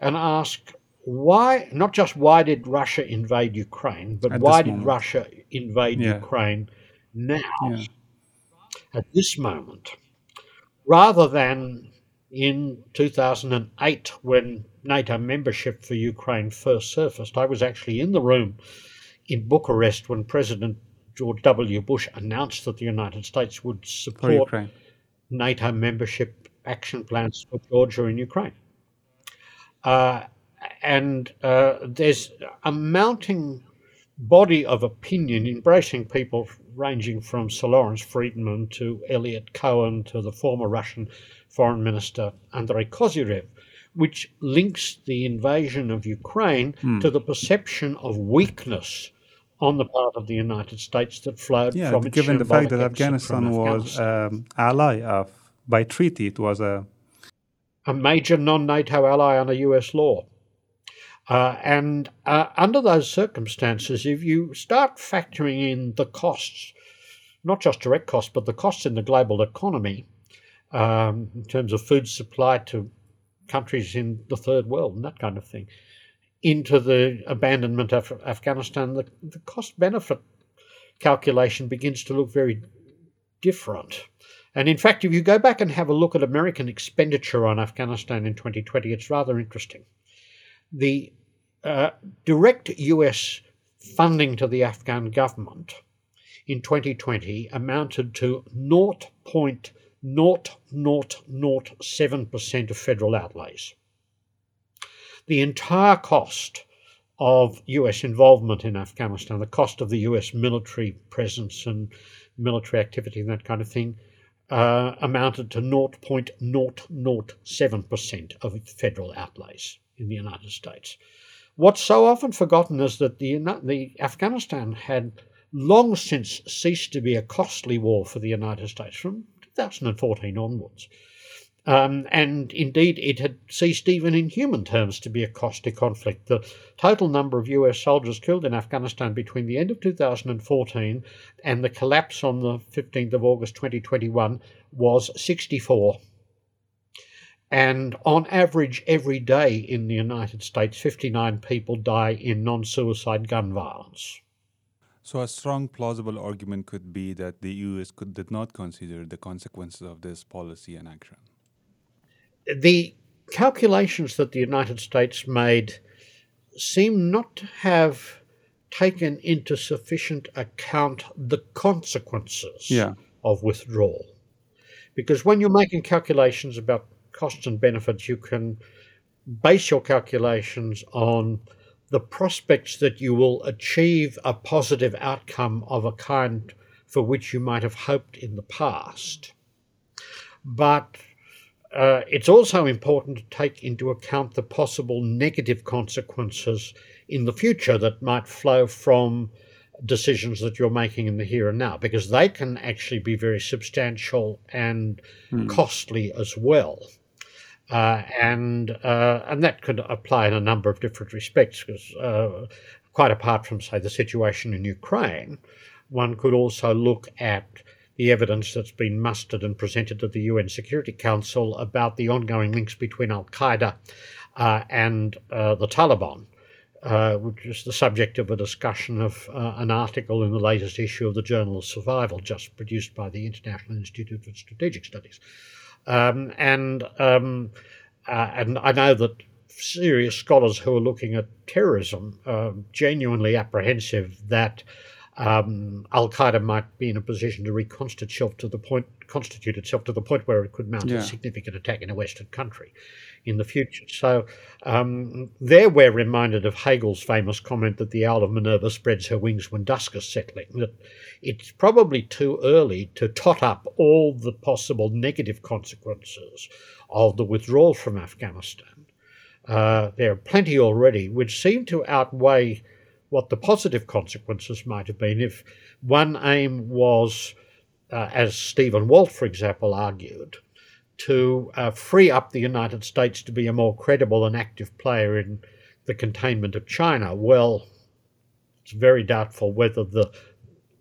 and ask why, not just why did Russia invade Ukraine, but At why did. Russia invade Yeah. Ukraine now? Yeah. at this moment, rather than in 2008 when NATO membership for Ukraine first surfaced. I was actually in the room in Bucharest when President George W. Bush announced that the United States would support NATO membership action plans for Georgia and Ukraine. Uh, and uh, there's a mounting body of opinion embracing people ranging from Sir Lawrence Freedman to Eliot Cohen to the former Russian Foreign Minister Andrei Kozyrev, which links the invasion of Ukraine to the perception of weakness on the part of the United States that flowed Yeah, from given the fact that Afghanistan was um, ally of by treaty, it was a a major non-NATO ally under US law. Uh, and uh, under those circumstances, if you start factoring in the costs, not just direct costs, but the costs in the global economy um, in terms of food supply to countries in the third world and that kind of thing, into the abandonment of Afghanistan, the, the cost benefit calculation begins to look very different. And in fact, if you go back and have a look at American expenditure on Afghanistan in 2020, it's rather interesting. The uh, direct US funding to the Afghan government in 2020 amounted to 0.0007% of federal outlays. The entire cost of US involvement in Afghanistan, the cost of the US military presence and military activity and that kind of thing, uh, amounted to 0.007% of federal outlays in the United States. What's so often forgotten is that the, the Afghanistan had long since ceased to be a costly war for the United States from 2014 onwards. Um, and indeed, it had ceased even in human terms to be a costly conflict. The total number of US soldiers killed in Afghanistan between the end of 2014 and the collapse on the 15th of August 2021 was 64. And on average, every day in the United States, 59 people die in non suicide gun violence. So, a strong, plausible argument could be that the US could, did not consider the consequences of this policy and action. The calculations that the United States made seem not to have taken into sufficient account the consequences yeah. of withdrawal. Because when you're making calculations about costs and benefits, you can base your calculations on the prospects that you will achieve a positive outcome of a kind for which you might have hoped in the past. But uh, it's also important to take into account the possible negative consequences in the future that might flow from decisions that you're making in the here and now, because they can actually be very substantial and mm. costly as well. Uh, and uh, and that could apply in a number of different respects. Because uh, quite apart from, say, the situation in Ukraine, one could also look at the evidence that's been mustered and presented to the UN Security Council about the ongoing links between Al Qaeda uh, and uh, the Taliban. Uh, which is the subject of a discussion of an article in the latest issue of the Journal of Survival, just produced by the International Institute for Strategic Studies. Um, and um, uh, and I know that serious scholars who are looking at terrorism are genuinely apprehensive that um, Al Qaeda might be in a position to reconstitute itself to the point, constitute itself to the point where it could mount yeah. a significant attack in a Western country in the future. So um, there we're reminded of Hegel's famous comment that the owl of Minerva spreads her wings when dusk is settling. That it's probably too early to tot up all the possible negative consequences of the withdrawal from Afghanistan. Uh, there are plenty already which seem to outweigh what the positive consequences might have been if one aim was, uh, as Stephen Walt, for example, argued, to uh, free up the United States to be a more credible and active player in the containment of China. Well, it's very doubtful whether the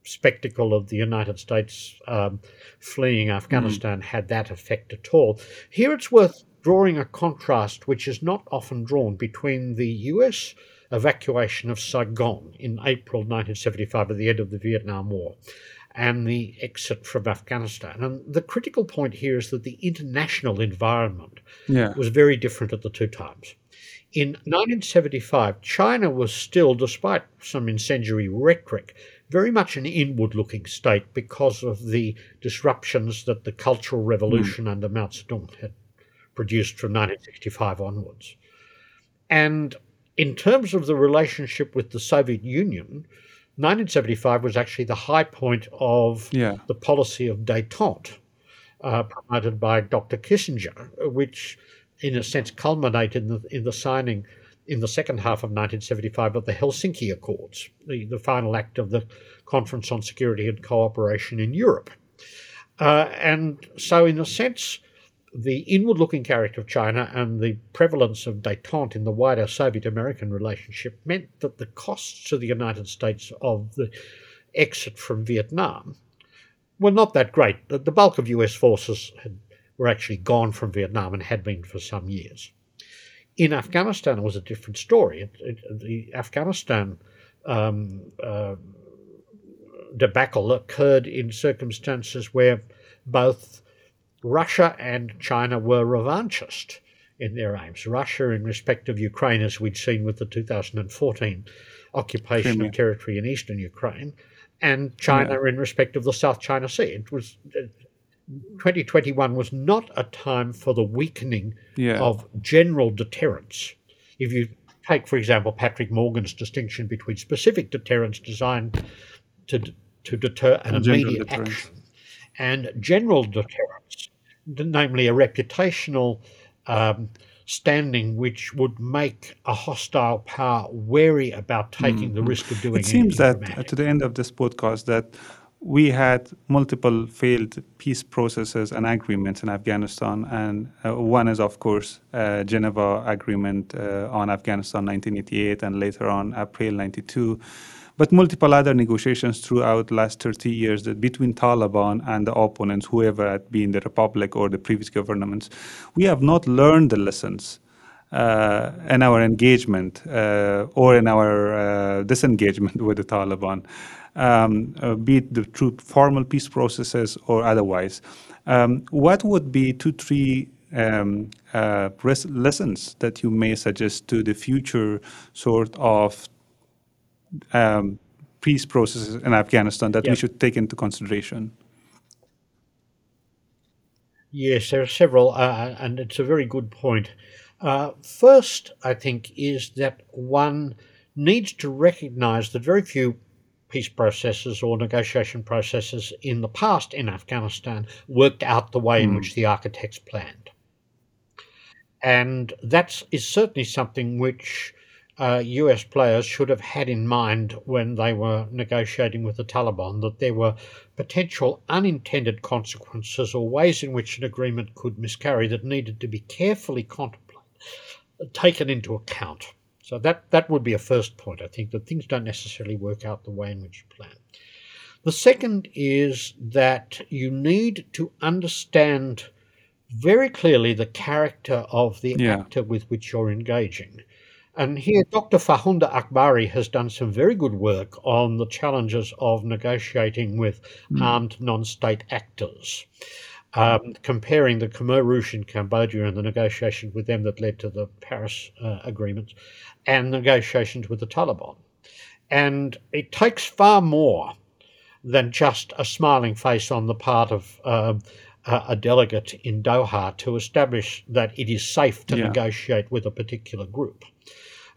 spectacle of the United States um, fleeing Afghanistan mm. had that effect at all. Here it's worth drawing a contrast, which is not often drawn, between the US evacuation of Saigon in April 1975 at the end of the Vietnam War and the exit from Afghanistan. And the critical point here is that the international environment yeah. was very different at the two times. In 1975, China was still, despite some incendiary rhetoric, very much an inward looking state because of the disruptions that the Cultural Revolution mm. under Mao Zedong had produced from 1965 onwards. And in terms of the relationship with the Soviet Union, 1975 was actually the high point of yeah. the policy of detente uh, promoted by Dr. Kissinger, which, in a sense, culminated in the, in the signing in the second half of 1975 of the Helsinki Accords, the, the final act of the Conference on Security and Cooperation in Europe. Uh, and so, in a sense, the inward looking character of China and the prevalence of detente in the wider Soviet American relationship meant that the costs to the United States of the exit from Vietnam were not that great. The bulk of US forces had, were actually gone from Vietnam and had been for some years. In Afghanistan, it was a different story. It, it, the Afghanistan um, uh, debacle occurred in circumstances where both Russia and China were revanchist in their aims. Russia, in respect of Ukraine, as we'd seen with the 2014 occupation of territory in eastern Ukraine, and China yeah. in respect of the South China Sea. It was. Uh, 2021 was not a time for the weakening yeah. of general deterrence. If you take, for example, Patrick Morgan's distinction between specific deterrence designed to, to deter an immediate action and general deterrence, namely a reputational um, standing which would make a hostile power wary about taking mm. the risk of doing it It seems that dramatic. to the end of this podcast that we had multiple failed peace processes and agreements in Afghanistan, and uh, one is, of course, uh, Geneva Agreement uh, on Afghanistan 1988, and later on April 92 but multiple other negotiations throughout the last 30 years that between Taliban and the opponents, whoever had been the republic or the previous governments, we have not learned the lessons uh, in our engagement uh, or in our uh, disengagement with the Taliban, um, uh, be it the through formal peace processes or otherwise. Um, what would be two, three um, uh, lessons that you may suggest to the future sort of um, peace processes in Afghanistan that yep. we should take into consideration? Yes, there are several, uh, and it's a very good point. Uh, first, I think, is that one needs to recognize that very few peace processes or negotiation processes in the past in Afghanistan worked out the way mm. in hmm. which the architects planned. And that is certainly something which uh, US players should have had in mind when they were negotiating with the Taliban that there were potential unintended consequences or ways in which an agreement could miscarry that needed to be carefully contemplated, taken into account. So that, that would be a first point, I think, that things don't necessarily work out the way in which you plan. The second is that you need to understand very clearly the character of the yeah. actor with which you're engaging. And here, Dr. Farkhondeh Akbari has done some very good work on the challenges of negotiating with mm. armed non state actors, um, comparing the Khmer Rouge in Cambodia and the negotiations with them that led to the Paris uh, agreements and negotiations with the Taliban. And it takes far more than just a smiling face on the part of uh, a delegate in Doha to establish that it is safe to yeah. negotiate with a particular group.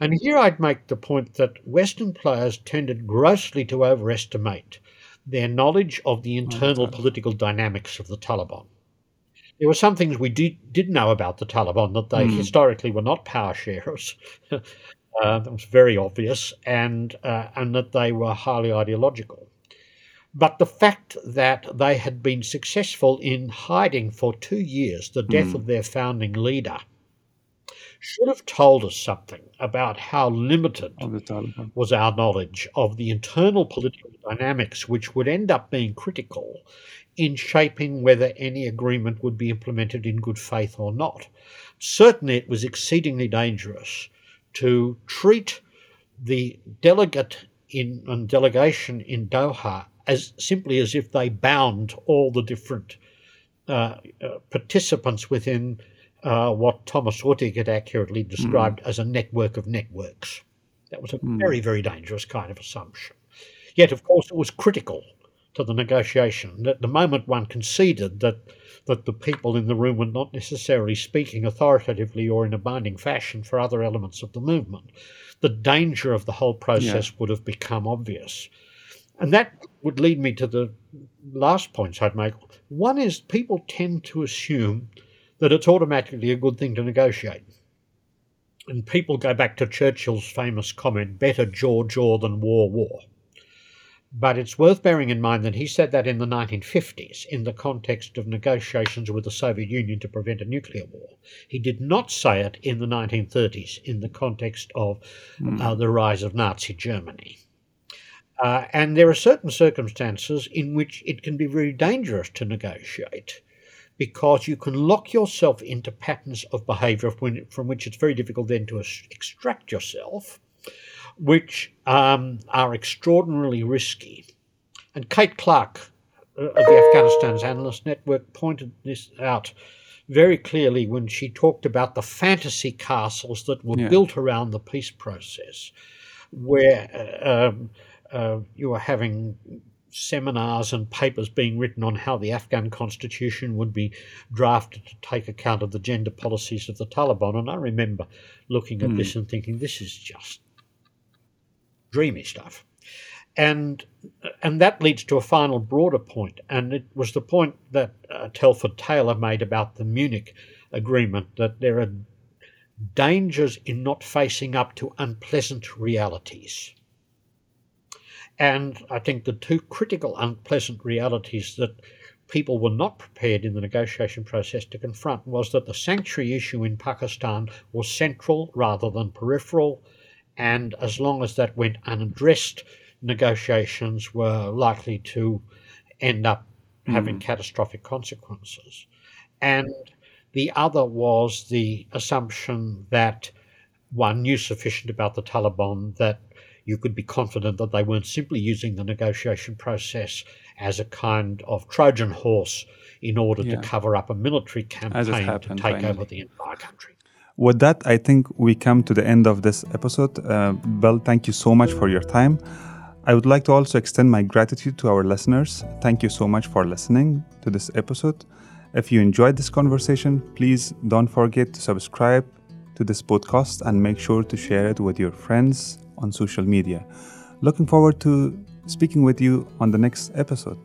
And here I'd make the point that Western players tended grossly to overestimate their knowledge of the internal political dynamics of the Taliban. There were some things we did, did know about the Taliban that they mm. historically were not power sharers. uh, that was very obvious, and uh, and that they were highly ideological. But the fact that they had been successful in hiding for two years the death mm. of their founding leader should have told us something about how limited was our knowledge of the internal political dynamics, which would end up being critical in shaping whether any agreement would be implemented in good faith or not. Certainly, it was exceedingly dangerous to treat the delegate in and delegation in Doha as simply as if they bound all the different uh, uh, participants within uh, what Thomas Ruttig had accurately described mm. as a network of networks. That was a mm. very, very dangerous kind of assumption. Yet, of course, it was critical to the negotiation. At the moment one conceded that that the people in the room were not necessarily speaking authoritatively or in a binding fashion for other elements of the movement, the danger of the whole process yeah. would have become obvious. And that would lead me to the last points I'd make. One is people tend to assume that it's automatically a good thing to negotiate. And people go back to Churchill's famous comment better jaw jaw than war war. But it's worth bearing in mind that he said that in the 1950s in the context of negotiations with the Soviet Union to prevent a nuclear war. He did not say it in the 1930s in the context of mm. uh, the rise of Nazi Germany. Uh, and there are certain circumstances in which it can be very dangerous to negotiate because you can lock yourself into patterns of behavior from which it's very difficult then to extract yourself which um, are extraordinarily risky. And Kate Clark uh, of the Afghanistan's Analyst Network pointed this out very clearly when she talked about the fantasy castles that were yeah. built around the peace process, where uh, um, uh, you were having seminars and papers being written on how the Afghan constitution would be drafted to take account of the gender policies of the Taliban. And I remember looking at mm. this and thinking, this is just dreamy stuff. And and that leads to a final broader point, and it was the point that uh, Telford Taylor made about the Munich agreement that there are dangers in not facing up to unpleasant realities. And I think the two critical unpleasant realities that people were not prepared in the negotiation process to confront was that the sanctuary issue in Pakistan was central rather than peripheral, and as long as that went unaddressed, negotiations were likely to end up having mm. catastrophic consequences. And the other was the assumption that one knew sufficient about the Taliban that you could be confident that they weren't simply using the negotiation process as a kind of Trojan horse in order yeah. to cover up a military campaign to take over the entire country. With that, I think we come to the end of this episode. Uh, Bill, thank you so much for your time. I would like to also extend my gratitude to our listeners. Thank you so much for listening to this episode. If you enjoyed this conversation, please don't forget to subscribe to this podcast and make sure to share it with your friends on social media. Looking forward to speaking with you on the next episode.